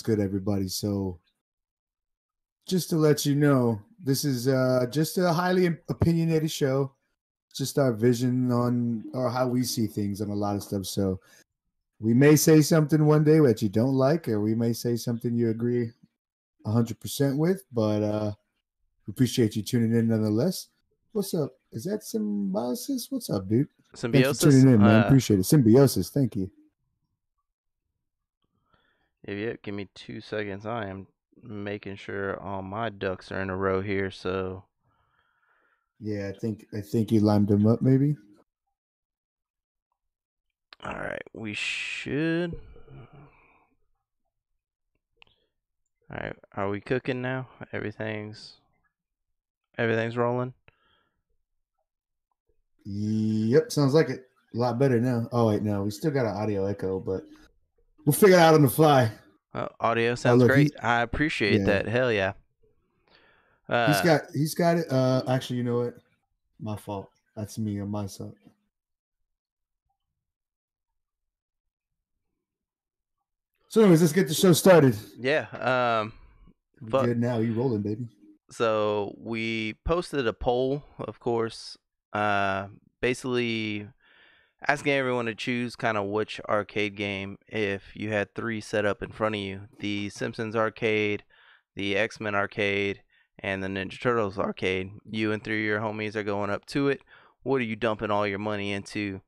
what's good, everybody? So, just to let you know, this is uh, just a highly opinionated show. Just our vision on or how we see things on a lot of stuff. So, we may say something one day that you don't like, or we may say something you agree 100% with, but uh, we appreciate you tuning in nonetheless. What's up? Is that symbiosis? What's up, dude? Symbiosis. tuning in, man. Uh, appreciate it. Symbiosis. Thank you. Yeah, give me two seconds. I am making sure all my ducks are in a row here. So, Yeah, I think I think you lined them up, maybe. all right, we should. All right, are we cooking now? Everything's everything's rolling. Yep, sounds like it. A lot better now. Oh wait, no, we still got an audio echo, but we'll figure it out on the fly. Uh, audio sounds look, great. I appreciate yeah. that. Hell yeah. Uh, he's got he's got it. Uh actually, you know what? My fault. That's me on my side. So anyways, let's get the show started. yeah. Um. Fuck. Good now, you rolling, baby. so we posted a poll, of course, uh, basically asking everyone to choose kind of which arcade game if you had three set up in front of you: the Simpsons arcade, the X Men arcade, and the Ninja Turtles arcade. You and three of your homies are going up to it. What are you dumping all your money into?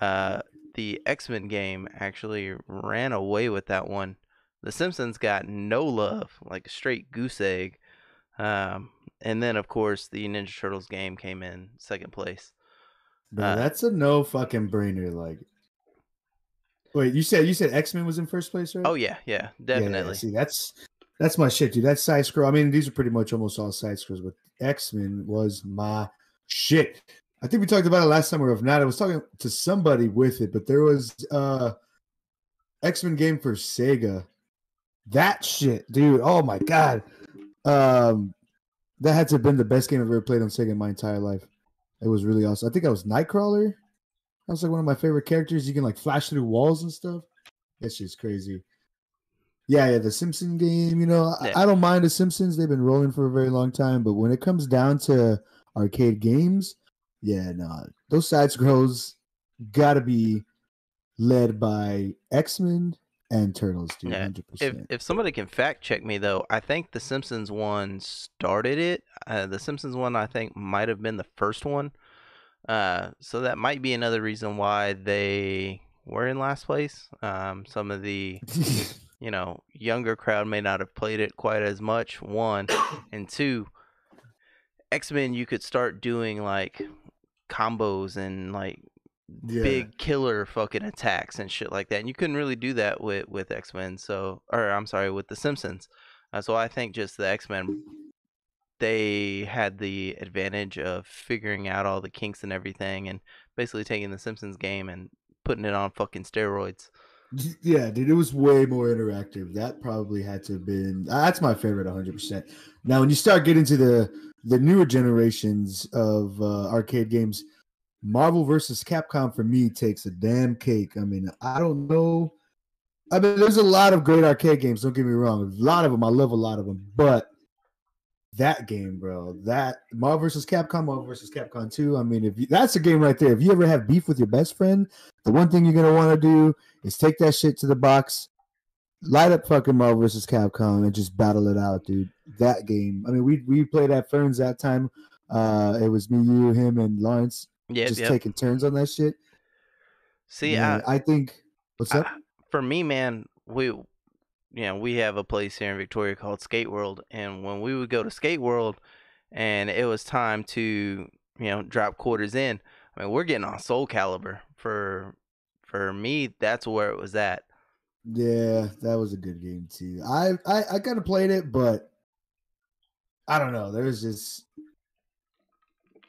Uh, the X Men game actually ran away with that one. The Simpsons got no love, like a straight goose egg. Um, and then, of course, the Ninja Turtles game came in second place. Bro, Uh, that's a no fucking brainer. Like, wait, you said you said X Men was in first place, right? Oh yeah, yeah, Yeah, yeah, definitely. see, that's that's my shit, dude. That's side scroll. I mean, these are pretty much almost all side scrolls, but X Men was my shit. I think we talked about it last summer. If not, I was talking to somebody with it, but there was uh X Men game for Sega. That shit, dude. Oh my god. Um, that had to have been the best game I've ever played on Sega in my entire life. It was really awesome. I think I was Nightcrawler. That was like one of my favorite characters. You can like flash through walls and stuff. That shit's crazy. Yeah, yeah, the Simpson game. You know, Yeah. I don't mind the Simpsons. They've been rolling for a very long time, but when it comes down to arcade games, yeah, no, those side scrolls gotta be led by X Men and Turtles, dude. Yeah, Hundred If percent. if somebody can fact check me though, I think the Simpsons one started it. Uh, the Simpsons one I think might have been the first one. Uh, so that might be another reason why they were in last place. Um, some of the you know younger crowd may not have played it quite as much. One and two, X Men you could start doing like combos and like Yeah. big killer fucking attacks and shit like that. And you couldn't really do that with with X Men. So, or I'm sorry, with the Simpsons. Uh, so I think just the X Men, they had the advantage of figuring out all the kinks and everything, and basically taking the Simpsons game and putting it on fucking steroids. Yeah, dude, it was way more interactive. That probably had to have been. That's my favorite, 100. percent Now, when you start getting to the the newer generations of uh, arcade games, Marvel versus Capcom for me takes a damn cake. I mean, I don't know. I mean, there's a lot of great arcade games. Don't get me wrong. A lot of them, I love a lot of them, but that game, bro, that Marvel versus Capcom, Marvel versus Capcom 2. I mean, if you, that's a game right there. If you ever have beef with your best friend, the one thing you're gonna want to do is take that shit to the box, light up fucking Marvel versus Capcom, and just battle it out, dude. That game. I mean, we we played at Ferns that time. Uh, it was me, you, him, and Lawrence Yep, just yep. taking turns on that shit. See, Man, I, I think. What's up? For me, man, we, you know, we have a place here in Victoria called Skate World, and when we would go to Skate World, and it was time to, you know, drop quarters in. I mean, we're getting on Soul Calibur for, for me. That's where it was at. Yeah, that was a good game too. I I, I kind of played it, but I don't know. There was just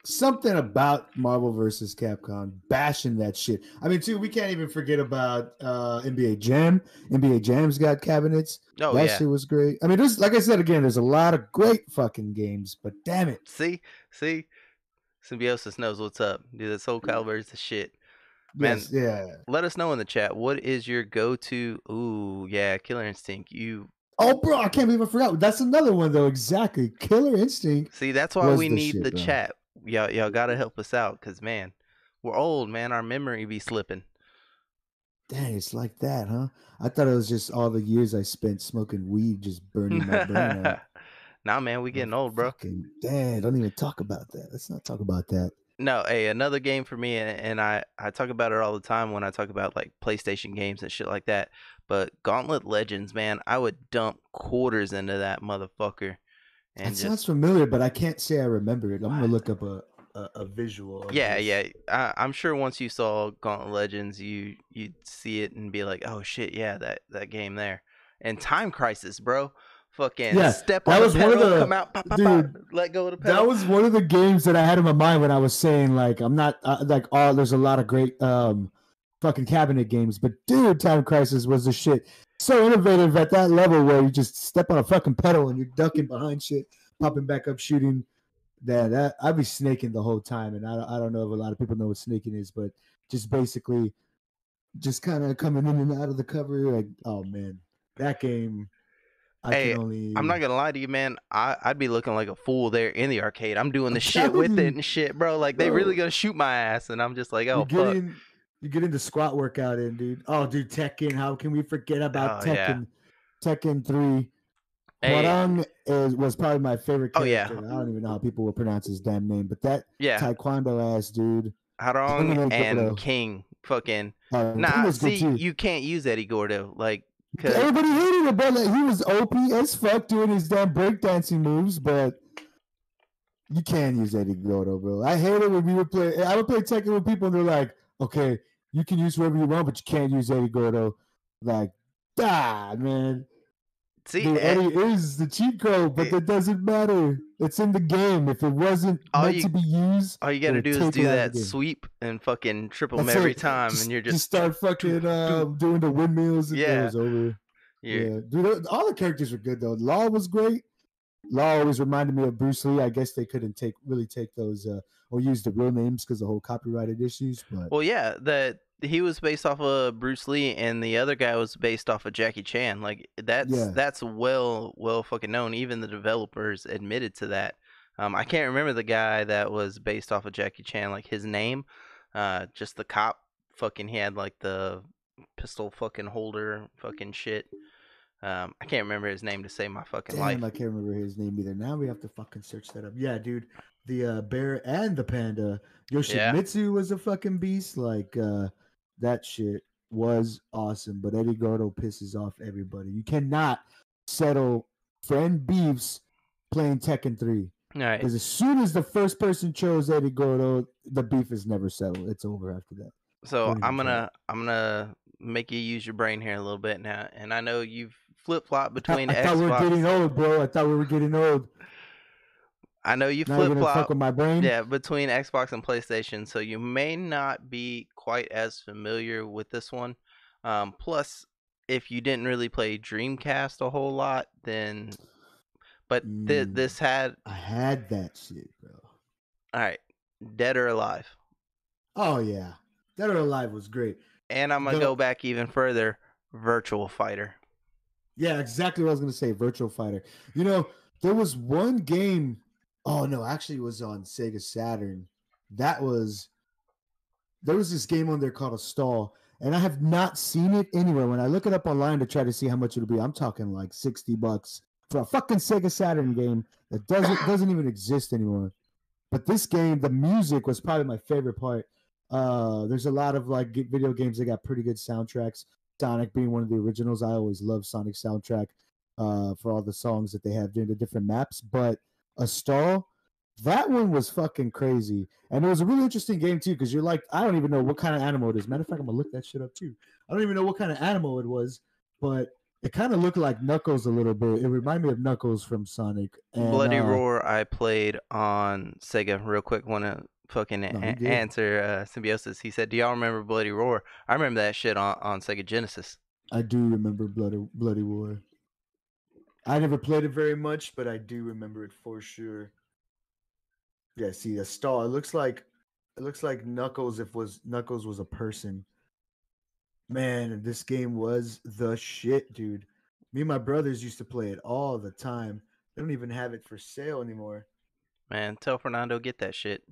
something about Marvel versus Capcom bashing that shit. I mean, too, we can't even forget about uh NBA Jam. NBA Jam's got cabinets. Oh that yeah. shit was great. I mean, there's like I said again, there's a lot of great fucking games, but damn it. See, see, Symbiosis knows what's up, dude. That Soul Calibur is the shit. Man, Yes, yeah. let us know in the chat. What is your go-to? Ooh, yeah, Killer Instinct. You Oh, bro, I can't believe I forgot. That's another one though. Exactly. Killer Instinct. see, that's why we the need shit, the bro. chat. Y'all, y'all gotta help us out, cause man, we're old, man. Our memory be slipping. Dang, it's like that, huh? I thought it was just all the years I spent smoking weed, just burning my brain out. nah, man, we getting old, bro. Fucking, dang, don't even talk about that. Let's not talk about that. No, hey, another game for me, and, and I I talk about it all the time when I talk about like PlayStation games and shit like that. But Gauntlet Legends, man, I would dump quarters into that motherfucker, and That just sounds familiar, but I can't say I remember it. I'm gonna look up a a, a visual. yeah, yeah. I, I'm sure once you saw Gauntlet Legends, you you'd see it and be like, oh shit, yeah, that that game there. And Time Crisis, bro, fucking Yeah, step that on was the one of the- come out, pop, pop, pop, let go of the pedal. That was one of the games that I had in my mind when I was saying like I'm not uh, like oh there's a lot of great um fucking cabinet games, but dude, Time Crisis was the shit. So innovative at that level where you just step on a fucking pedal and you're ducking behind shit, popping back up, shooting. That that I'd be snaking the whole time, and I don't- I don't know if a lot of people know what snaking is, but just basically, just kind of coming in and out of the cover. Like oh man, that game. I Hey, can only. I'm not gonna lie to you, man. I, I'd be looking like a fool there in the arcade. I'm doing the shit with telling it and shit, bro. Like they really gonna shoot my ass, and I'm just like, oh you get fuck. You get into squat workout in, dude. Oh, dude, Tekken. How can we forget about Oh, yeah. Tekken? Tekken three. Hey, Hwarang is was probably my favorite Oh, yeah. I don't even know how people will pronounce his damn name, but that yeah, Taekwondo ass dude. Harong and. King, fucking. Uh, Nah, good see, you can't use Eddie Gordo, like, cause Everybody hated it, but like, he was OP as fuck doing his damn breakdancing moves, but you can use Eddie Gordo, bro. I hate it when we would play. I would play Tekken with people, and they're like, "Okay, you can use whoever you want, but you can't use Eddie Gordo." Like, ah, man, see, dude, Ed- Eddie is the cheat code, but it- that doesn't matter. It's in the game. If it wasn't meant you- to be used, all you gotta do is do it out of that sweep and fucking triple That's every it. time, Just- and you're just, start fucking um, doing the windmills, and Yeah. it was over. you're, Yeah, dude, all the characters were good though. Law was great. Law always reminded me of Bruce Lee. I guess they couldn't take really take those uh, or use the real names because of the whole copyrighted issues. But Well, yeah, that he was based off of Bruce Lee, and the other guy was based off of Jackie Chan. Like that's Yeah. that's well well fucking known. Even the developers admitted to that. Um, I can't remember the guy that was based off of Jackie Chan, like his name. Uh, just the cop. Fucking, he had like the pistol fucking holder, fucking shit. Um, I can't remember his name to save my fucking damn, life. I can't remember his name either. Now we have to fucking search that up. Yeah, dude, the uh, bear and the panda. Yoshimitsu was a fucking beast. Like uh, that shit was awesome. But Eddie Gordo pisses off everybody. You cannot settle friend beefs playing Tekken three. All right, Because as soon as the first person chose Eddie Gordo, the beef is never settled. It's over after that. So I'm gonna I'm gonna make you use your brain here a little bit now, and I know you've flip flop between I, I thought we were getting old, bro. I thought we were getting old. I know you flip flop with my brain. Yeah, between Xbox and PlayStation, so you may not be quite as familiar with this one. Um, plus, if you didn't really play Dreamcast a whole lot, then but th- Mm. this had I had that shit, bro. all right, Dead or Alive, Oh yeah, Dead or Alive was great. and I'm gonna The- go back even further. Virtual Fighter. Yeah, exactly what I was gonna say. Virtual Fighter. You know, there was one game. Oh no, actually, it was on Sega Saturn. That was there was this game on there called Astal, and I have not seen it anywhere. When I look it up online to try to see how much it'll be, I'm talking like sixty bucks for a fucking Sega Saturn game that doesn't doesn't even exist anymore. But this game, the music was probably my favorite part. Uh, there's a lot of like video games that got pretty good soundtracks. Sonic being one of the originals. I always love Sonic soundtrack uh, for all the songs that they have during the different maps. But Astal, that one was fucking crazy, and it was a really interesting game too because you're like, I don't even know what kind of animal it is. Matter of fact, I'm gonna look that shit up too. I don't even know what kind of animal it was, but it kind of looked like Knuckles a little bit. It reminded me of Knuckles from Sonic. And, Bloody uh, Roar I played on Sega. Real quick, want to fucking No, a- answer uh, Symbiosis. He said, "Do y'all remember Bloody Roar?" I remember that shit on, on Sega Genesis. I do remember Bloody Bloody Roar. I never played it very much, but I do remember it for sure. Yeah, see Astal. It looks like It looks like Knuckles if was Knuckles was a person. Man, this game was the shit, dude. Me and my brothers used to play it all the time. They don't even have it for sale anymore. Man, tell Fernando get that shit.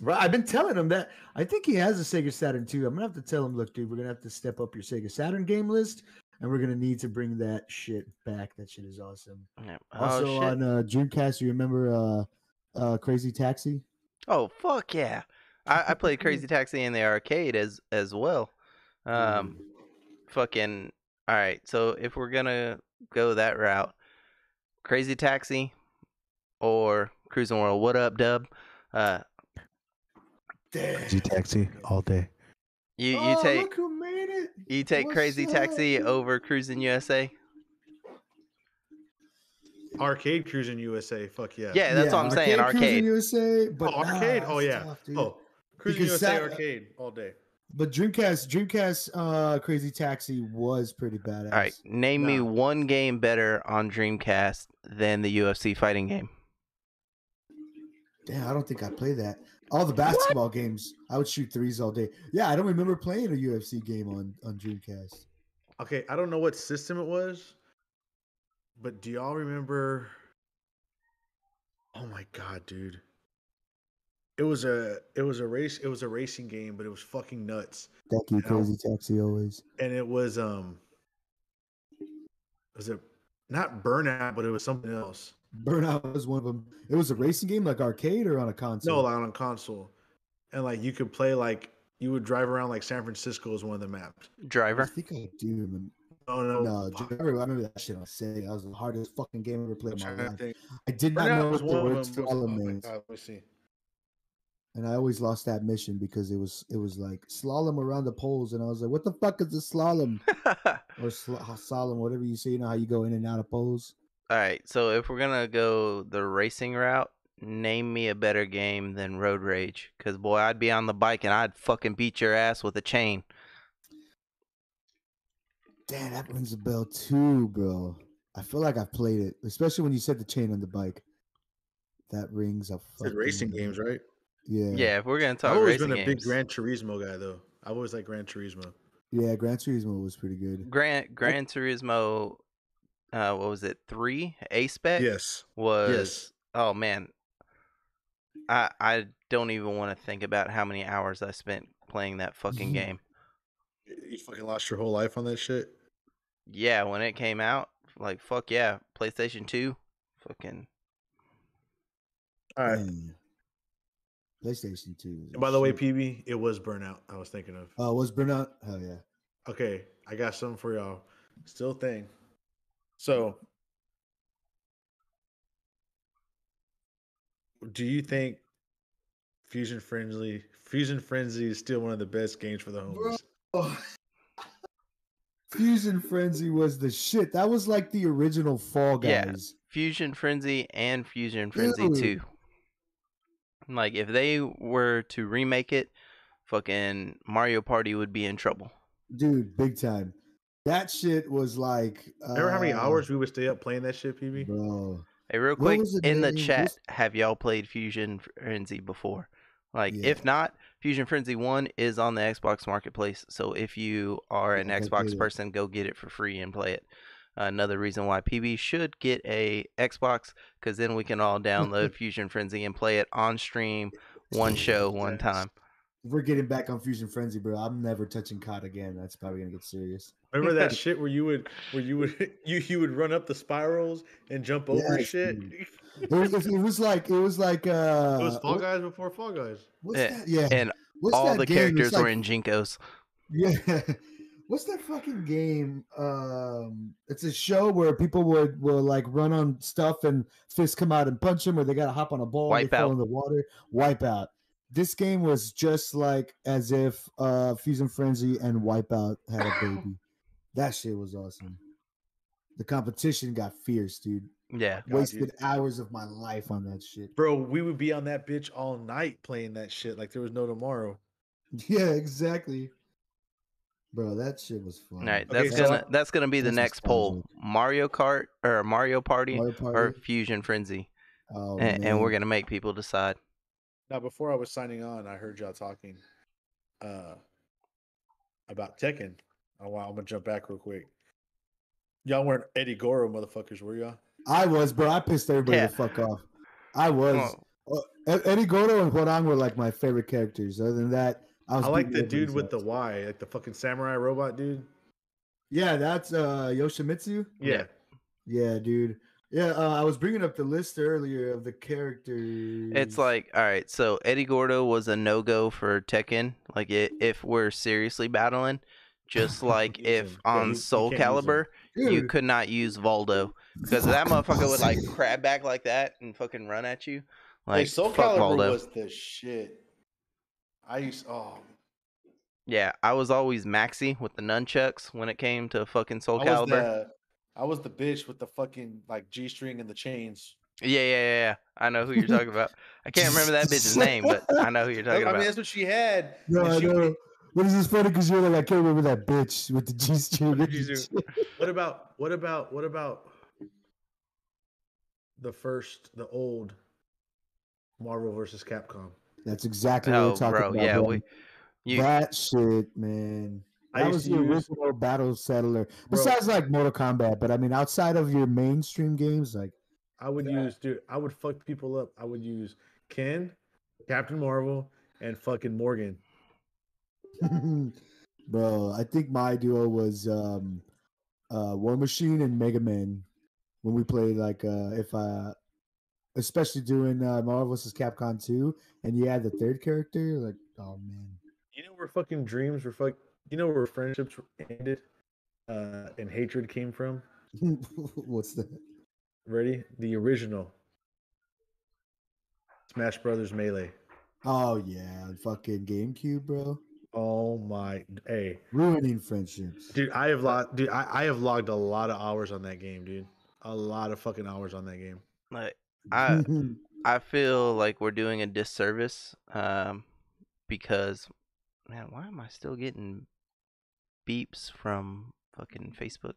Right, I've been telling him that. I think he has a Sega Saturn too. I'm gonna have to tell him, look, dude, we're gonna have to step up your Sega Saturn game list, and we're gonna need to bring that shit back. That shit is awesome. Yeah. Also oh shit. on uh, Dreamcast, you remember uh, uh, Crazy Taxi? Oh fuck yeah! I, I played Crazy Taxi in the arcade as as well. Um, fucking all right. So if we're gonna go that route, Crazy Taxi or Cruising World, what up, Dub? Uh, Crazy taxi all day. you you oh, take look who made it. you take What's Crazy Taxi over Cruising USA. Arcade cruising USA. Fuck yeah. Yeah, that's what I'm saying. Cruising Arcade. USA, Oh, but nah, arcade. oh yeah. tough, oh, cruising Because USA Sat- arcade all day. But Dreamcast, Dreamcast, uh, Crazy Taxi was pretty badass. All right, name me one game better on Dreamcast than the UFC fighting game. Damn, I don't think I play that. All the basketball games, I would shoot threes all day. Yeah, I don't remember playing a UFC game on on Dreamcast. Okay, I don't know what system it was, but do y'all remember? Oh my god, dude! It was a it was a race it was a racing game, but it was fucking nuts, Thank you, I don't- Crazy Taxi, always. and it was um, was it not Burnout, but it was something else. Burnout was one of them. It was a racing game, like arcade or on a console. No, like on a console, and like you could play like you would drive around like San Francisco as one of the maps. Driver. I think I do. remember- Oh no, No, fuck, Driver, I remember that shit on Sega. That was the hardest fucking game I ever played I'm in my life. think. I did not Burnout know what the one word of them. slalom means, God, let me see. and I always lost that mission because it was it was like slalom around the poles, and I was like, "What the fuck is a slalom or sl- slalom, whatever you say? You know how you go in and out of poles." All right, so if we're gonna go the racing route, name me a better game than Road Rage. Cause boy, I'd be on the bike and I'd fucking beat your ass with a chain. Damn, that rings a bell too, bro. I feel like I've played it, especially when you said the chain on the bike. That rings a Said fucking racing games, right? Yeah, Yeah, if we're gonna talk I've always racing been a big games, Gran Turismo guy, though. I've always liked Gran Turismo. yeah. Gran Turismo was pretty good. Gran Gran Turismo, uh, what was it? Three A spec Yes. was. yes. Oh man, I I don't even want to think about how many hours I spent playing that fucking game. You fucking lost your whole life on that shit. Yeah, when it came out, like fuck yeah, PlayStation Two, fucking All right. Dang. PlayStation Two. And by the way. PB, it was Burnout. I was thinking of. oh, was Burnout? Hell yeah. Okay, I got something for y'all. Still thing. So, do you think Fusion Frenzy Fusion Frenzy is still one of the best games for the homies? Fusion Frenzy was the shit. That was like the original Fall Yeah. Fusion Frenzy and Fusion Frenzy Dude. 2. Like if they were to remake it, fucking Mario Party would be in trouble. Dude, big time. That shit was like. Remember how many uh, hours we would stay up playing that shit, PB? Bro. Hey, real quick the in the chat, What's- have y'all played Fusion Frenzy before? Like, Yeah. if not, Fusion Frenzy One is on the Xbox Marketplace. So if you are an Yeah, Xbox person, go get it for free and play it. another reason why PB should get a Xbox, because then we can all download Fusion Frenzy and play it on stream, one show, one time. If we're getting back on Fusion Frenzy, bro, I'm never touching COD again. That's probably gonna get serious. Remember that shit where you would where you would you you would run up the spirals and jump over Yes, shit? It It was, it was like it was like uh it was Fall what- Guys before Fall Guys. What's Yeah, that? Yeah. And What's all that the game? It's characters were in Jinkos. Yeah. What's that fucking game? Um, it's a show where people would will like run on stuff and fists come out and punch them, or they gotta hop on a ball, and they fall Wipeout. in the water. Wipeout. This game was just like as if uh Fusion Frenzy and Wipeout had a baby. That shit was awesome. The competition got fierce, dude. Yeah. God, Wasted dude. hours of my life on that shit. Bro, we would be on that bitch all night playing that shit like there was no tomorrow. Yeah, exactly. Bro, that shit was fun. All right, Okay, that's so- gonna that's gonna be the next poll: Mario Kart or Mario Party Mario or Fusion Frenzy, Oh, and, and we're gonna make people decide. Now, before I was signing on, I heard y'all talking uh, about Tekken. Oh, wow. I'm going to jump back real quick. Y'all weren't Eddie Gordo motherfuckers, were y'all? I was, bro. I pissed everybody Yeah. the fuck off. I was. Oh, Uh, Eddie Gordo and Hwarang were like my favorite characters. Other than that, I was. I like the dude with the. Y, like the fucking samurai robot dude. Yeah, that's uh Yoshimitsu. Yeah. Yeah, dude. Yeah, uh, I was bringing up the list earlier of the characters. It's like, all right, so Eddie Gordo was a no go for Tekken. Like, i if we're seriously battling, just like if on you- you Soul can't use him. Calibur, you could not use Voldo because that motherfucker would like crab back like that and fucking run at you. Like, hey, Soul fuck Calibur Voldo. was the shit. I used oh Yeah, I was always Maxi with the nunchucks when it came to fucking Soul I Calibur. the I was the bitch with the fucking like G string and the chains. Yeah, yeah, yeah, yeah. I know who you're talking about. I can't remember that bitch's name, but I know who you're talking I mean, about. I mean, that's what she had. no, and I she- know. What is this funny? Because you're like, I can't remember that bitch with the G string. What did you do? What about what about what about the first the old Marvel versus Capcom? That's exactly what Oh, we're talking bro, about. yeah, we, you, that shit, man. I That was to the use- original battle settler. Bro. Besides like Mortal Kombat, but I mean outside of your mainstream games, like I would Yeah. use dude, I would fuck people up. I would use Ken, Captain Marvel, and fucking Morgan. bro, I think my duo was um uh War Machine and Mega Man when we played like uh if uh especially doing uh Marvel vs. Capcom 2 and you had the third character, like oh man. You know where fucking dreams were fuck you know where friendships ended uh and hatred came from? What's that? Ready? The original Smash Brothers Melee. Oh yeah, fucking GameCube, bro. Oh my hey. Ruining friendships. Dude, I have logged dude, I, I have logged a lot of hours on that game, dude. A lot of fucking hours on that game. like, I, I feel like we're doing a disservice um, because, man, why am I still getting beeps from fucking Facebook?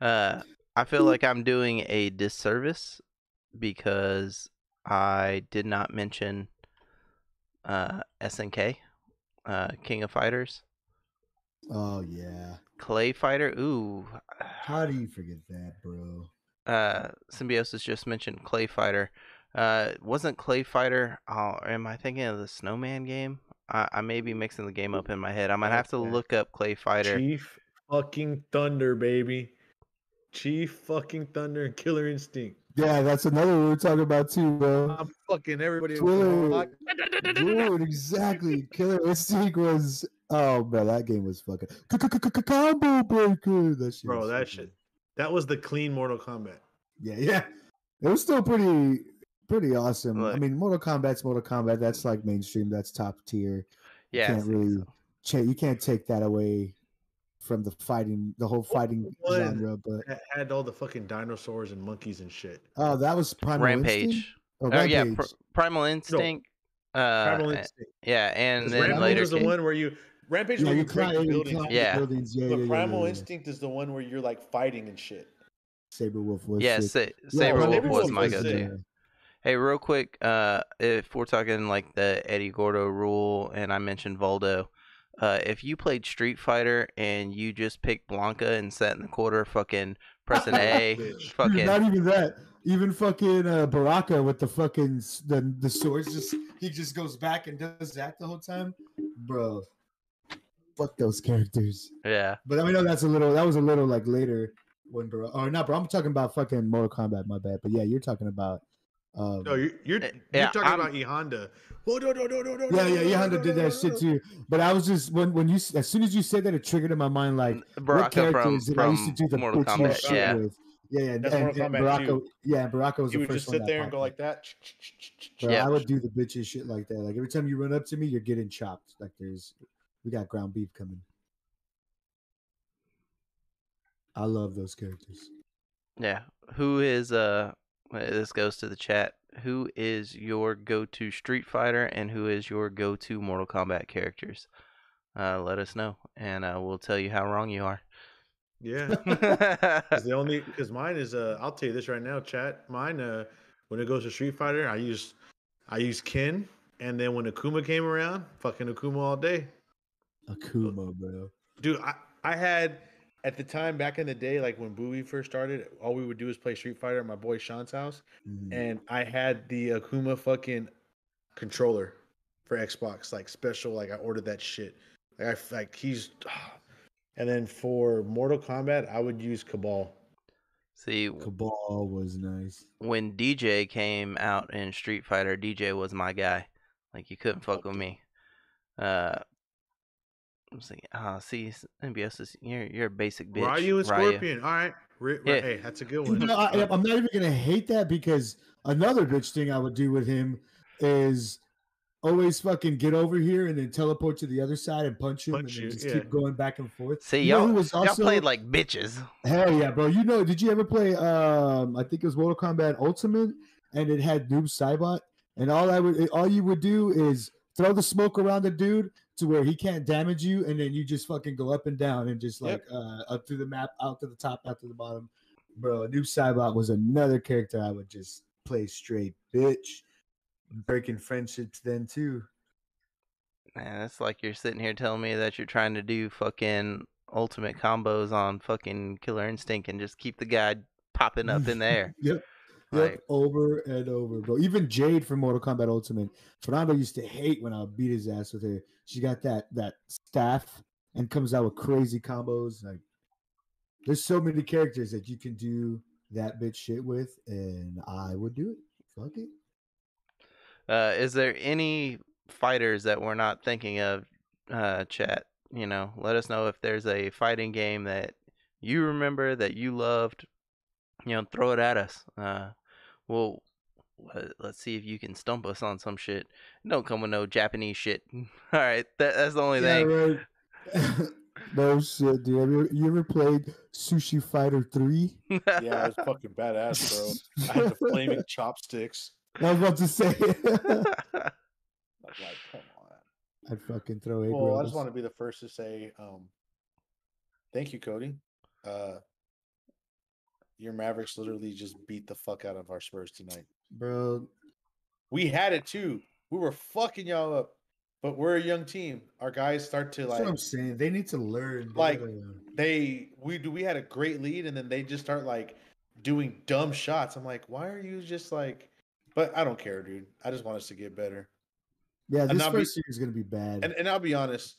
Uh, I feel like I'm doing a disservice because I did not mention uh, SNK, uh, King of Fighters, oh yeah. Clay Fighter. Ooh, How do you forget that, bro? uh, Symbiosis just mentioned Clay Fighter. Uh, wasn't Clay Fighter? Oh, am I thinking of the Snowman game? I, I may be mixing the game up in my head. I might have to look up Clay Fighter. Chief fucking Thunder, baby. Chief fucking Thunder and Killer Instinct. Yeah, that's another one we're talking about too, bro. I'm fucking everybody. Twitter. Dude, exactly. Killer Instinct was oh man, that game was fucking combo breaker. That shit Bro, was that fucking- shit. That was the clean Mortal Kombat. Yeah, yeah. It was still pretty pretty awesome. I mean, Mortal Kombat's Mortal Kombat. That's like mainstream. That's top tier. You Yeah, can't really so. cha- you can't take that away from the fighting, the whole fighting one? genre. But It had all the fucking dinosaurs and monkeys and shit. oh, that was Primal Rampage. Instinct? Oh, Oh yeah, Pr- Primal Instinct. Uh, Primal Instinct. yeah, and then Rampage later was the one where you Rampage yeah, was you you climb, the buildings. climb Yeah. buildings. Yeah, but yeah, yeah, Primal yeah, yeah. Instinct is the one where you're like fighting and shit. Sabrewulf was yeah. Sa- Sabrewulf was was my sick. go-to. Hey, real quick, uh, if we're talking like the Eddie Gordo rule, and I mentioned Voldo, uh, if you played Street Fighter and you just picked Blanka and sat in the corner, fucking pressing A, Bitch. Dude, fucking not even that. Even fucking uh, Baraka with the fucking the the swords. Just he just goes back and does that the whole time, bro. Fuck those characters. yeah, But I mean, no, that's a little. That was a little like later when Baraka. Or not, bro. I'm talking about fucking Mortal Kombat. My bad. But yeah, you're talking about. Um, No, you're you're, Eh, you're yeah, talking I'm- about E Honda. Whoa, no, no, no, no, no, yeah, yeah, no, yeah. no, Honda no, did that no, shit too. But I was just when when you as soon as you said that, it triggered in my mind like what Baraka from characters did I used to do the Mortal bitchy Kombat. shit Yeah, with? Yeah, yeah. That's and, Mortal and Baraka, 2. yeah, Baraka was You the would just sit there and go like that. Bro, Yeah. I would do the bitches shit like that. Like every time you run up to me, you're getting chopped. Like there's, we got ground beef coming. I love those characters. yeah. Who is uh? This goes to the chat. Who is your go-to Street Fighter and who is your go-to Mortal Kombat characters? Uh, let us know, and uh, we'll tell you how wrong you are. Yeah. Because the only because mine is uh I'll tell you this right now, chat. Mine uh when it goes to Street Fighter, I use I use Ken And then when Akuma came around, fucking Akuma all day. Akuma, bro. Dude, I, I had at the time back in the day, like when Bowie first started, all we would do is play Street Fighter at my boy Sean's house. Mm. And I had the Akuma fucking controller for Xbox, like special. Like I ordered that shit. Like I like he's and then for Mortal Kombat, I would use Kabal. See, Kabal was nice. when DJ came out in Street Fighter, DJ was my guy. Like you couldn't fuck with me. Uh, I'm saying, ah, see, NBS is you're you're a basic bitch. Ryu and Ryu. Scorpion. All right. Ri- Yeah. Hey, that's a good You one. know, I, I'm not even gonna hate that because another bitch thing I would do with him is always fucking get over here and then teleport to the other side and punch him Punch and then you, just yeah. keep going back and forth. See, You know y'all, who was y'all played like bitches. Hell yeah, bro! You know, did you ever play? Um, I think it was Mortal Kombat Ultimate, and it had Noob Saibot, and all I would, all you would do is throw the smoke around the dude to where he can't damage you, and then you just fucking go up and down and just like Yep. uh, up through the map, out to the top, out to the bottom. Bro, Noob Saibot was another character I would just play straight, bitch. Breaking friendships then too. Man, it's like you're sitting here telling me that you're trying to do fucking ultimate combos on fucking Killer Instinct and just keep the guy popping up in the air. Yep. Yep, Like- over and over, bro. Even Jade from Mortal Kombat Ultimate, Fernando used to hate when I beat his ass with her. She got that that staff and comes out with crazy combos. Like, there's so many characters that you can do that bitch shit with, and I would do it. Fuck it. Uh, is there any fighters that we're not thinking of? Uh, chat. You know, let us know if there's a fighting game that you remember that you loved. You know, throw it at us. Uh, we'll let, let's see if you can stump us on some shit. Don't come with no Japanese shit. All right, that, that's the only Yeah, thing. right. no shit, dude. Have you, you ever played Sushi Fighter 3? yeah, it was fucking badass, bro. I had the flaming chopsticks. I was about to say. I was like, come on. I'd fucking throw egg Well, I just want to be the first to say, um, thank you, Cody. Uh, your Mavericks literally just beat the fuck out of our Spurs tonight. Bro, We had it too. We were fucking y'all up, but we're a young team. Our guys start to That's like what I'm saying. They need to learn. Like, they we do we had a great lead and then they just start like doing dumb shots. I'm like, why are you just like? But I don't care, dude. I just want us to get better. yeah, this first year is gonna be bad. And and I'll be honest,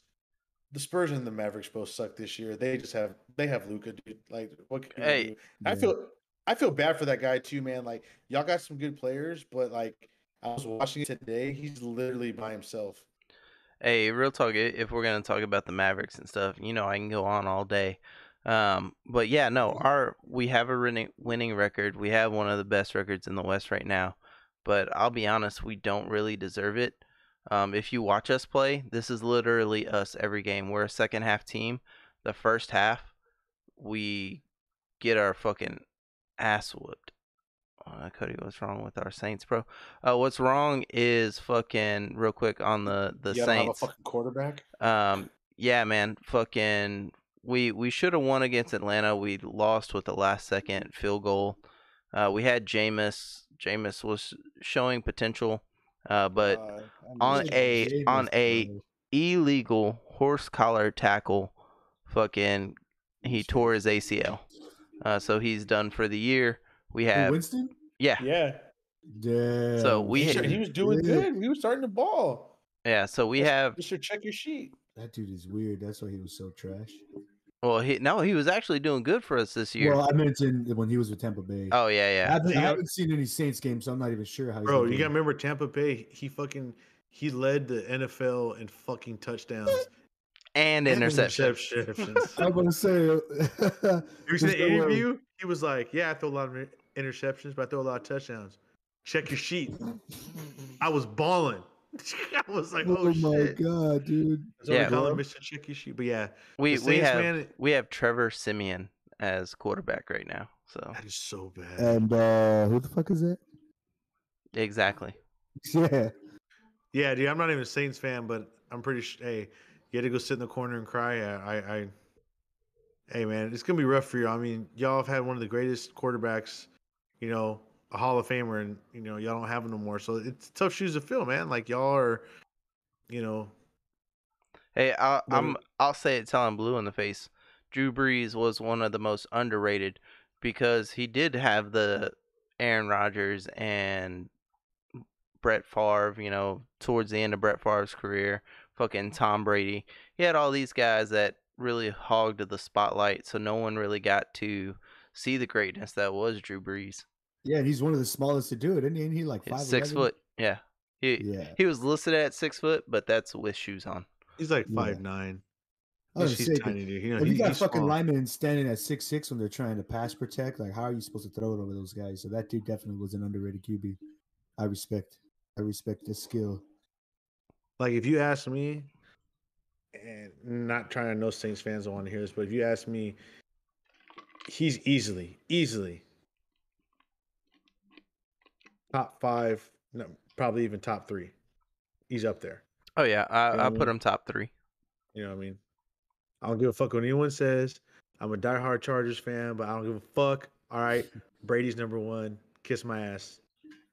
the Spurs and the Mavericks both suck this year. They just have they have Luka, dude. Like what can you Hey, do? I feel I feel bad for that guy too, man. Like y'all got some good players, but like I was watching it today, he's literally by himself. Hey, real talk. If we're gonna talk about the Mavericks and stuff, you know, I can go on all day. Um, but yeah, no, our we have a winning winning record. We have one of the best records in the West right now. But I'll be honest, we don't really deserve it. Um, if you watch us play, this is literally us every game. We're a second half team. The first half, we get our fucking ass whooped. Uh, Cody, what's wrong with our Saints, bro? Uh, what's wrong is fucking real quick on the the you don't have a Saints. fucking quarterback. Um, yeah, man, fucking, we we should have won against Atlanta. We lost with the last second field goal. Uh, we had Jameis. Jameis was showing potential, uh, but Uh, on a- Jameis, on a- illegal horse collar tackle, fucking, he tore his ACL. Uh, so he's done for the year. We Who, have, Winston. yeah, yeah, Yeah. So we he, he was doing Yeah. good. He was starting to ball. yeah. So we Just- have, You should check your sheet. That dude is weird. That's why he was so trash. well, he no, he was actually doing good for us this year. Well, I mentioned when he was with Tampa Bay. oh yeah, I, yeah. haven't, I haven't seen any Saints games, so I'm not even sure how. He's Bro, been you gotta remember Tampa Bay. He fucking he led the NFL in fucking touchdowns And and interception. interceptions. I was gonna say. You There's was in the no way. interview. He was like, "Yeah, I throw a lot of interceptions, but I throw a lot of touchdowns. Check your sheet." I was balling. I was like, "Oh, oh my shit!" god, dude. Yeah. we call him, Mr. Check your sheet. But yeah, We we have man, we have Trevor Siemian as quarterback right now. So that is so bad. And uh who the fuck is that? exactly. Yeah. yeah, dude, I'm not even a Saints fan, but I'm pretty sure. Hey, you had to go sit in the corner and cry. I, I, hey man, it's gonna be rough for you. I mean, y'all have had one of the greatest quarterbacks, you know, a Hall of Famer, and you know y'all don't have him no more. So it's tough shoes to fill, man. Like y'all are, you know, Hey, I, I'm I'll say it telling blue in the face. Drew Brees was one of the most underrated because he did have the Aaron Rodgers and Brett Favre, you know, towards the end of Brett Favre's career, fucking Tom Brady. He had all these guys that really hogged the spotlight, so no one really got to see the greatness that was Drew Brees. Yeah, and he's one of the smallest to do it, isn't he? Ain't he like five six foot, yeah. He Yeah. he was listed at six foot, but that's with shoes on. he's like Yeah. five nine. I was He's, gonna he's say, tiny, dude. You know, he, you got fucking small. linemen standing at six six when they're trying to pass protect, like how are you supposed to throw it over those guys? So that dude definitely was an underrated QB. I respect. I respect the skill. Like if you ask me, and not trying to know Saints fans don't want to hear this, but if you ask me, he's easily, easily top five, no, probably even top three. He's up there. Oh yeah, I, I put him top three. You know what I mean? I don't give a fuck what anyone says. I'm a diehard Chargers fan, but I don't give a fuck. All right, Brady's number one. Kiss my ass.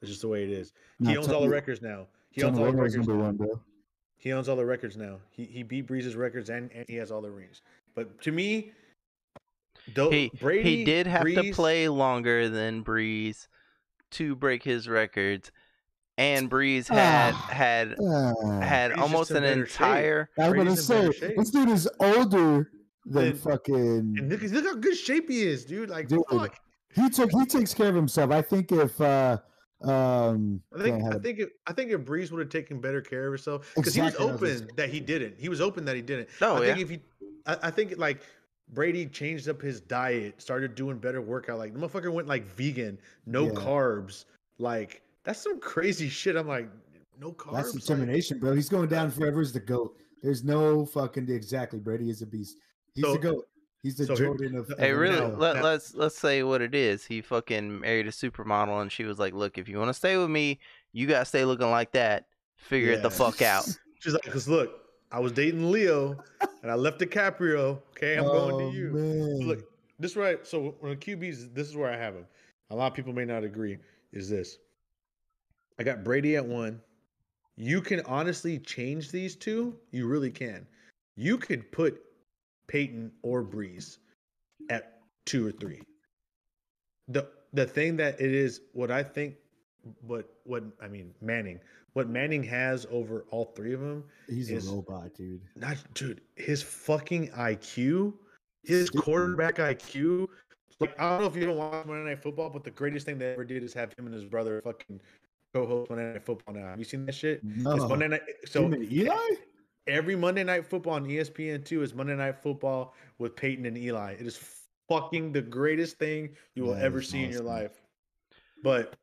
It's just the way it is. He Nah, owns all the records now. He owns all the records. number now. one, bro. He owns all the records now. He he beat Brees's records and, and he has all the rings. But to me, though He Brady he did have to play longer than Brees to break his records, and Brees had Ah. had Ah, had Brees almost an better shape. entire. I was gonna Brady's in better say this dude is older than Then- fucking. And look, look how good shape he is, dude. Like Dude, fuck. He took he takes care of himself. I think if uh um I think how I think if, I think if Brees would have taken better care of himself because Exactly he I was was open that he didn't. He was open that he didn't. Oh I yeah, think if he, I, I think like Brady changed up his diet, started doing better workout. Like the motherfucker went like vegan, no Yeah. carbs. Like that's some crazy shit. I'm like, no carbs. that's like- determination, bro. He's going down forever as the goat. There's no fucking exactly. Brady is a beast. He's So- the goat. He's the so here- Jordan of. Hey, of really? NFL. Let, now- let's let's say what it is. He fucking married a supermodel, and she was like, "Look, if you want to stay with me, you gotta stay looking like that. Figure it the fuck out." She's like, because look, I was dating Leo and I left DiCaprio. Okay, I'm going Oh, to you. Man. Look, this right. So when QBs, this is where I have him. A lot of people may not agree. Is this? I got Brady at one. You can honestly change these two. You really can. You could put Peyton or Brees at two or three. The the thing that it is, what I think, what what I mean, Manning, what Manning has over all three of them He's is- a robot, dude. not dude, his fucking IQ, his quarterback IQ. Like I don't know if you don't watch Monday Night Football, but the greatest thing they ever did is have him and his brother fucking co-host Monday Night Football. Now, have you seen that shit? It's No. Monday Night. So So Him and Eli? Every Monday Night Football on ESPN two is Monday Night Football with Peyton and Eli. It is fucking the greatest thing you will That ever is see in your life. But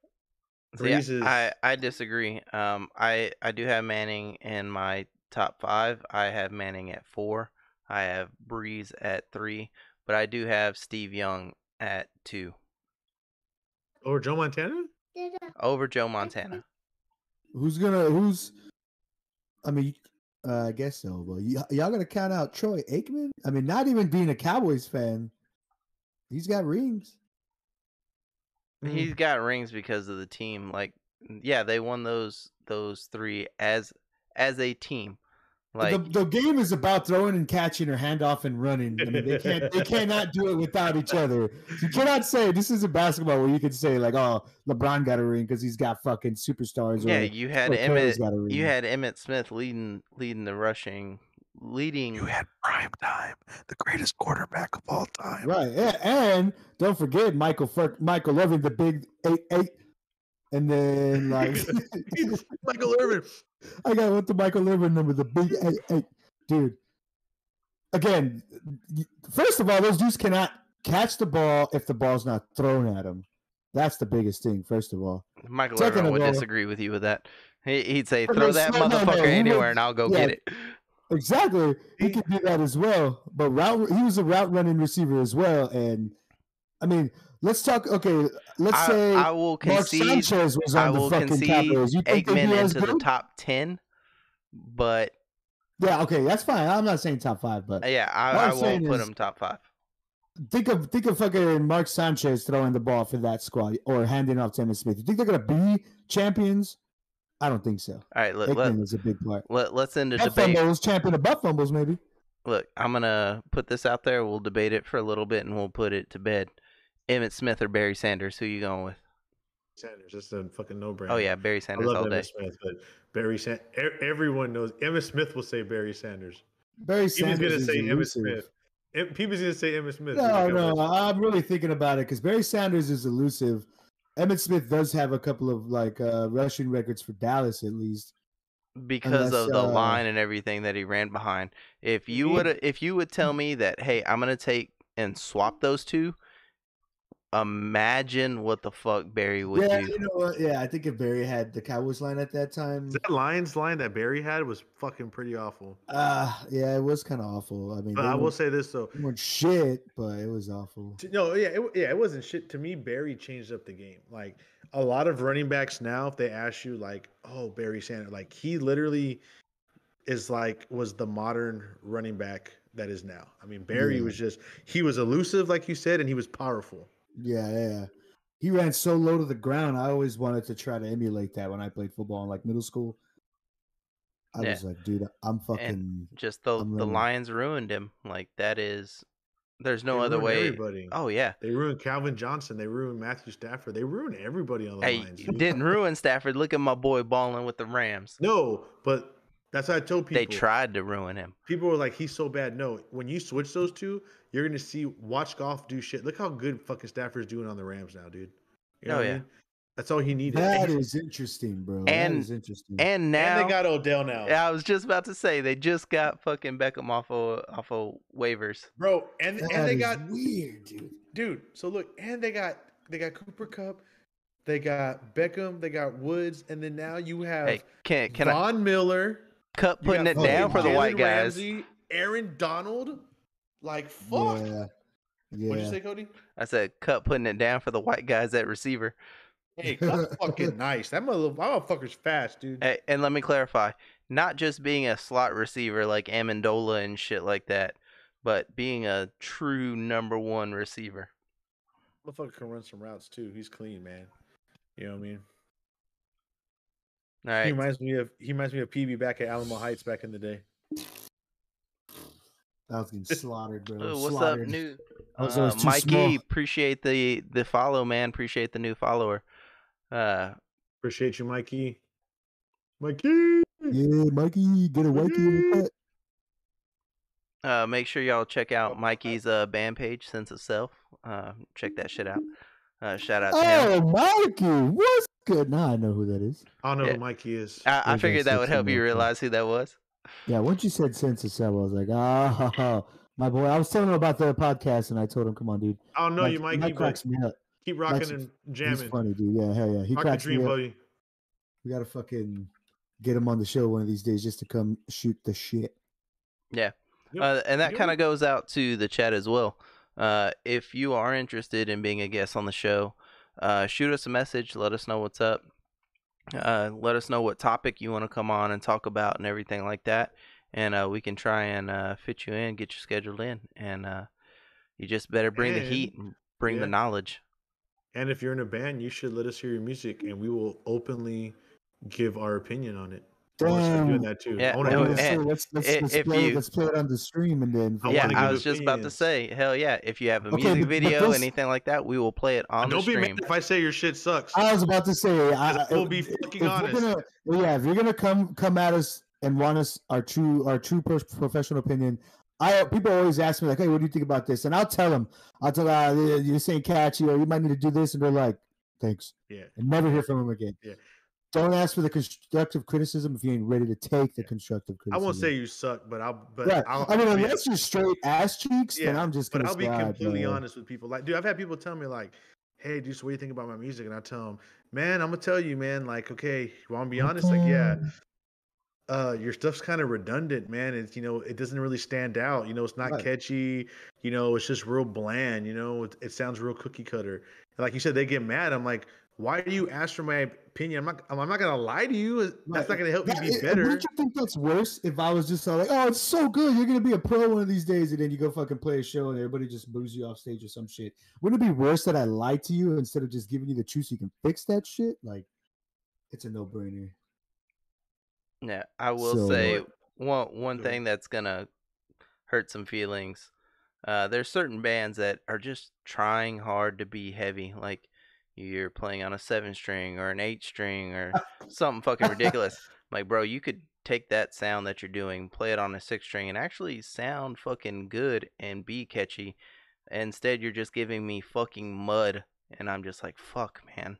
So, yeah, Brees is I I disagree. Um, I I do have Manning in my top five. I have Manning at four. I have Brees at three, but I do have Steve Young at two Over Joe Montana. over Joe Montana. Who's gonna? Who's? I mean, uh, I guess so. But y- y'all gonna count out Troy Aikman? I mean, not even being a Cowboys fan, he's got rings. He's got rings because of the team. Like, yeah, they won those those three as as a team. Like, the, the game is about throwing and catching or handoff and running. I mean, they can't they cannot do it without each other. You cannot say this is a basketball where you can say like, oh, LeBron got a ring because he's got fucking superstars. yeah, or, you had or Emmitt. Got a ring. You had Emmitt Smith leading leading the rushing, leading. You had prime time, the greatest quarterback of all time. right, and, and don't forget Michael Fur- Michael Irvin, the big eight eight, and then like Michael Irvin. I got what the Michael Irvin number, the big eight eight, dude. Again, first of all, those dudes cannot catch the ball if the ball's not thrown at them. That's the biggest thing. First of all, Michael Second Irvin of would all- disagree with you with that. He, he'd say, "Throw that no, no, motherfucker he would- anywhere, and I'll go yeah. get it." exactly, he He- could do that as well. But route, he was a route running receiver as well. And I mean, let's talk. Okay, let's I, say I will Mark. Sanchez was I on will the fucking concede Cowboys. You think they'd Aikman be as into the top ten, but Yeah, okay, that's fine. I'm not saying top five, but yeah, I, I won't put him top five. think of think of fucking Mark Sanchez throwing the ball for that squad or handing off to Emmitt Smith. You think they're gonna be champions? I don't think so. All right, let, let, Hickman is a big part. let, let's end the Butt debate. fumbles, champion of butt fumbles, maybe. Look, I'm gonna put this out there. We'll debate it for a little bit, and we'll put it to bed. Emmitt Smith or Barry Sanders? Who you going with? Sanders. That's a fucking no brainer. Oh yeah, Barry I Sanders love all day. Emmitt Smith, but Barry Sand. Everyone knows Emmitt Smith will say Barry Sanders. Barry He was Sanders gonna is say Emmitt elusive. Smith. Em- People's gonna say Emmitt Smith. No, no, like, I'm really thinking about it because Barry Sanders is elusive. Emmitt Smith does have a couple of like uh, rushing records for Dallas, at least. because Unless, of the uh, line and everything that he ran behind. If you Mhm. would if you would tell me that, hey, I'm gonna take and swap those two, imagine what the fuck Barry would yeah, do. you know what? Yeah, I think if Barry had the Cowboys line at that time, That Lions line that Barry had was fucking pretty awful. uh yeah, it was kind of awful. I mean, But I will say this though. they weren't shit, but it was awful. No, yeah, it, yeah, it wasn't shit. To me, Barry changed up the game. Like a lot of running backs now, if they ask you, like, oh, Barry Sanders, like he literally is like was the modern running back that is now. I mean, Barry Yeah. was just he was elusive, like you said, and he was powerful. Yeah, yeah. He ran so low to the ground. I always wanted to try to emulate that when I played football in like middle school. I Yeah. was like, dude, I'm fucking. Just the I'm the running. Lions ruined him. Like that is, there's no They other way. Everybody. Oh yeah, They ruined Calvin Johnson. They ruined Matthew Stafford. They ruined everybody on the hey, Lions. dude. didn't ruin Stafford. Look at my boy balling with the Rams. No, but that's how I told people. They tried to ruin him. people were like, he's so bad. No, when you switch those two, you're gonna see watch Goff do shit. Look how good fucking Stafford's doing on the Rams now, dude. You know Oh, what I yeah. mean? That's all he needed. That and, is interesting, bro. And- that is interesting. And now and they got Odell now, Yeah, I was just about to say they just got fucking Beckham off of off of waivers. bro. And That and they is got weird, dude. dude. So look, and they got they got Cooper Kupp, they got Beckham, they got Woods, and then now you have Hey, can can I Von Miller. Cut putting it down for fucking the white Jalen guys? Ramsey, Aaron Donald. Like fuck. Yeah, What'd you say, Cody? I said cut putting it down for the white guys at receiver. Hey, Kupp's fucking nice. That mother- that motherfucker's fast, dude. Hey, and let me clarify, not just being a slot receiver like Amendola and shit like that, but being a true number one receiver. Motherfucker can run some routes too. He's clean, man. You know what I mean? All He reminds me of he reminds me of PB back at Alamo Heights back in the day. I was getting slaughtered, bro. Ooh, what's slaughtered. up, new I was uh, always too Mikey? small. Appreciate the the follow, man. Appreciate the new follower. Uh, Appreciate you, Mikey. Mikey. Yeah, Mikey, get a Mikey in. Uh, make sure y'all check out Mikey's uh, band page, Sense of Self. Uh, check that shit out. Uh, shout out to him. Oh, Mikey, what's good? Now I know who that is. I don't know Yeah. who Mikey is. I, I Okay, figured that would help you Mikey. realize who that was. Yeah, once you said sense of self, I was like, oh, my boy. I was telling him about the podcast, and I told him, come on, dude. I don't know you, Mike- Mikey, Mike but cracks me up. keep rocking Mike's- and He's jamming. funny, dude. Yeah, hell yeah. He Rock the cracks dream, me up. buddy. We gotta fucking get him on the show one of these days just to come shoot the shit. Yep. Uh, and that Yep. kind of goes out to the chat as well. Uh, if you are interested in being a guest on the show, uh, shoot us a message. Let us know what's up. Uh, let us know what topic you want to come on and talk about and everything like that. And uh, we can try and uh, fit you in, get you scheduled in. And uh, you just better bring the heat and bring yeah. the knowledge. And if you're in a band, you should let us hear your music, and we will openly give our opinion on it. I doing that too. Yeah, I wanna no, do let's, and- let's, let's, i- let's if play, you- let's play it on the stream and then. I yeah, wanna I was just about to say, hell yeah! If you have a Okay, music but- but video, this- anything like that, we will play it on Don't the be stream. mad if I say your shit sucks. I was about to say, I, We'll if- be fucking if honest. You're gonna, well, yeah, if you're gonna come come at us and want us our true our true professional opinion, I people always ask me like, hey, what do you think about this? And I'll tell them, I'll tell them, uh, this ain't catchy, or you might need to do this, and they're like, thanks, Yeah. and never hear from them again. Yeah. Don't ask for the constructive criticism if you ain't ready to take the Yeah. constructive I won't say you suck, but I'll. But Right. I'll, I mean, unless you're straight ass cheeks, then Yeah, I'm just but gonna I'll be completely bro. honest with people. Like, dude, I've had people tell me like, "Hey, dude, so what do you think about my music?" And I tell them, "Man, I'm gonna tell you, man. Like, okay, want to be honest? Like, yeah, uh, your stuff's kind of redundant, man. It's you know, it doesn't really stand out. You know, it's not Right. catchy. You know, it's just real bland. You know, it, it sounds real cookie cutter. And like you said, they get mad. I'm like, Why do you ask for my opinion? I'm not. I'm not gonna lie to you. That's not gonna help That- you be eh, better. Wouldn't you think that's worse if I was just like, "Oh, it's so good, you're gonna be a pro one of these days," and then you go fucking play a show and everybody just boos you off stage or some shit? Wouldn't it be worse that I lied to you instead of just giving you the truth so you can fix that shit? Like, it's a no brainer. Yeah, I will So- say one one Go thing that's gonna hurt some feelings. Uh, there's certain bands that are just trying hard to be heavy, like you're playing on a seven string or an eight string or something fucking ridiculous. Like, bro, you could take that sound that you're doing, play it on a six string, and actually sound fucking good and be catchy. Instead, you're just giving me fucking mud, and I'm just like, fuck, man.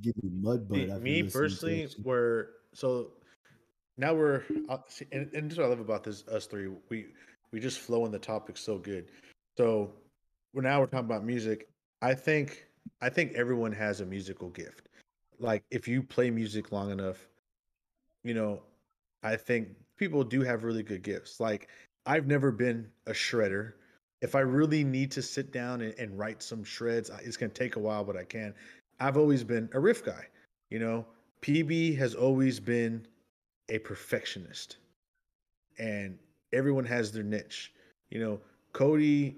Give me mud butt. me, after me listening to personally, that shit. we're so now we're uh, see, and, and this is what I love about this us three. We we just flow in the topic so good. So we're now we're talking about music. I think I think everyone has a musical gift. Like if you play music long enough, you know, I think people do have really good gifts. Like I've never been a shredder. If I really need to sit down and, and write some shreds, it's gonna take a while, but I can. I've always been a riff guy. You know, PB has always been a perfectionist, and everyone has their niche. You know, Cody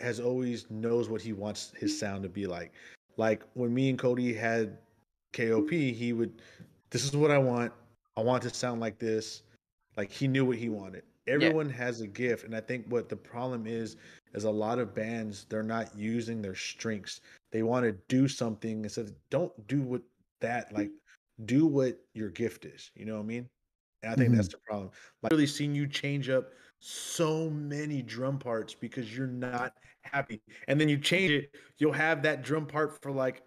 has always knows what he wants his sound to be like. Like when me and Cody had KOP, he would, this is what I want. I want to sound like this. Like he knew what he wanted. Everyone has a gift, and I think what the problem is is a lot of bands they're not using their strengths. They want to do something instead. Of, don't do what that like. Do what your gift is. You know what I mean? And I think mm-hmm. that's the problem. Like really seen you change up so many drum parts because you're not happy, and then you change it. You'll have that drum part for like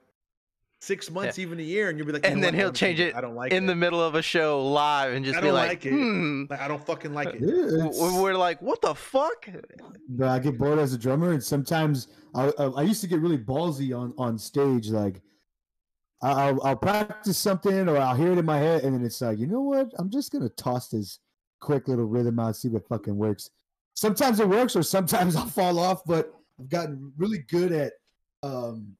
six months, even a year, and you'll be like, And then what? he'll I'm change it I don't like In it. the middle of a show live and just I be don't like, like it. hmm. Like, I don't fucking like it. It's- We're like, what the fuck? but I get bored as a drummer, and sometimes I, I, I used to get really ballsy on on stage. Like I'll I'll practice something, or I'll hear it in my head, and then it's like, you know what? I'm just gonna toss this quick little rhythm out, see what fucking works. Sometimes it works, or sometimes I'll fall off. But I've gotten really good at um,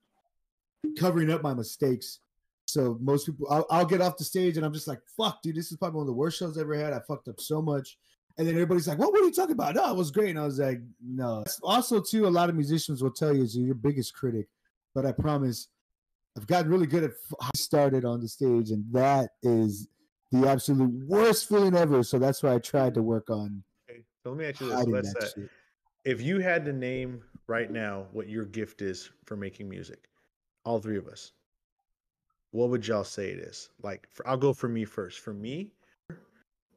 covering up my mistakes. So most people, I'll, I'll get off the stage, and I'm just like, "Fuck, dude, this is probably one of the worst shows I've ever had. I fucked up so much." And then everybody's like, "What? Are you talking about?" No, it was great. And I was like, "No." Also, too, a lot of musicians will tell you is your biggest critic, but I promise, I've gotten really good at I started on the stage, and that is the absolute worst feeling ever. So that's why I tried to work on Okay, so let me ask you this: Let's that if you had to name right now what your gift is for making music, all three of us, what would y'all say it is? Like, for, I'll go for me first. For me,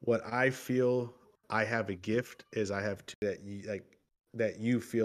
what I feel I have a gift is I have two that you like that you feel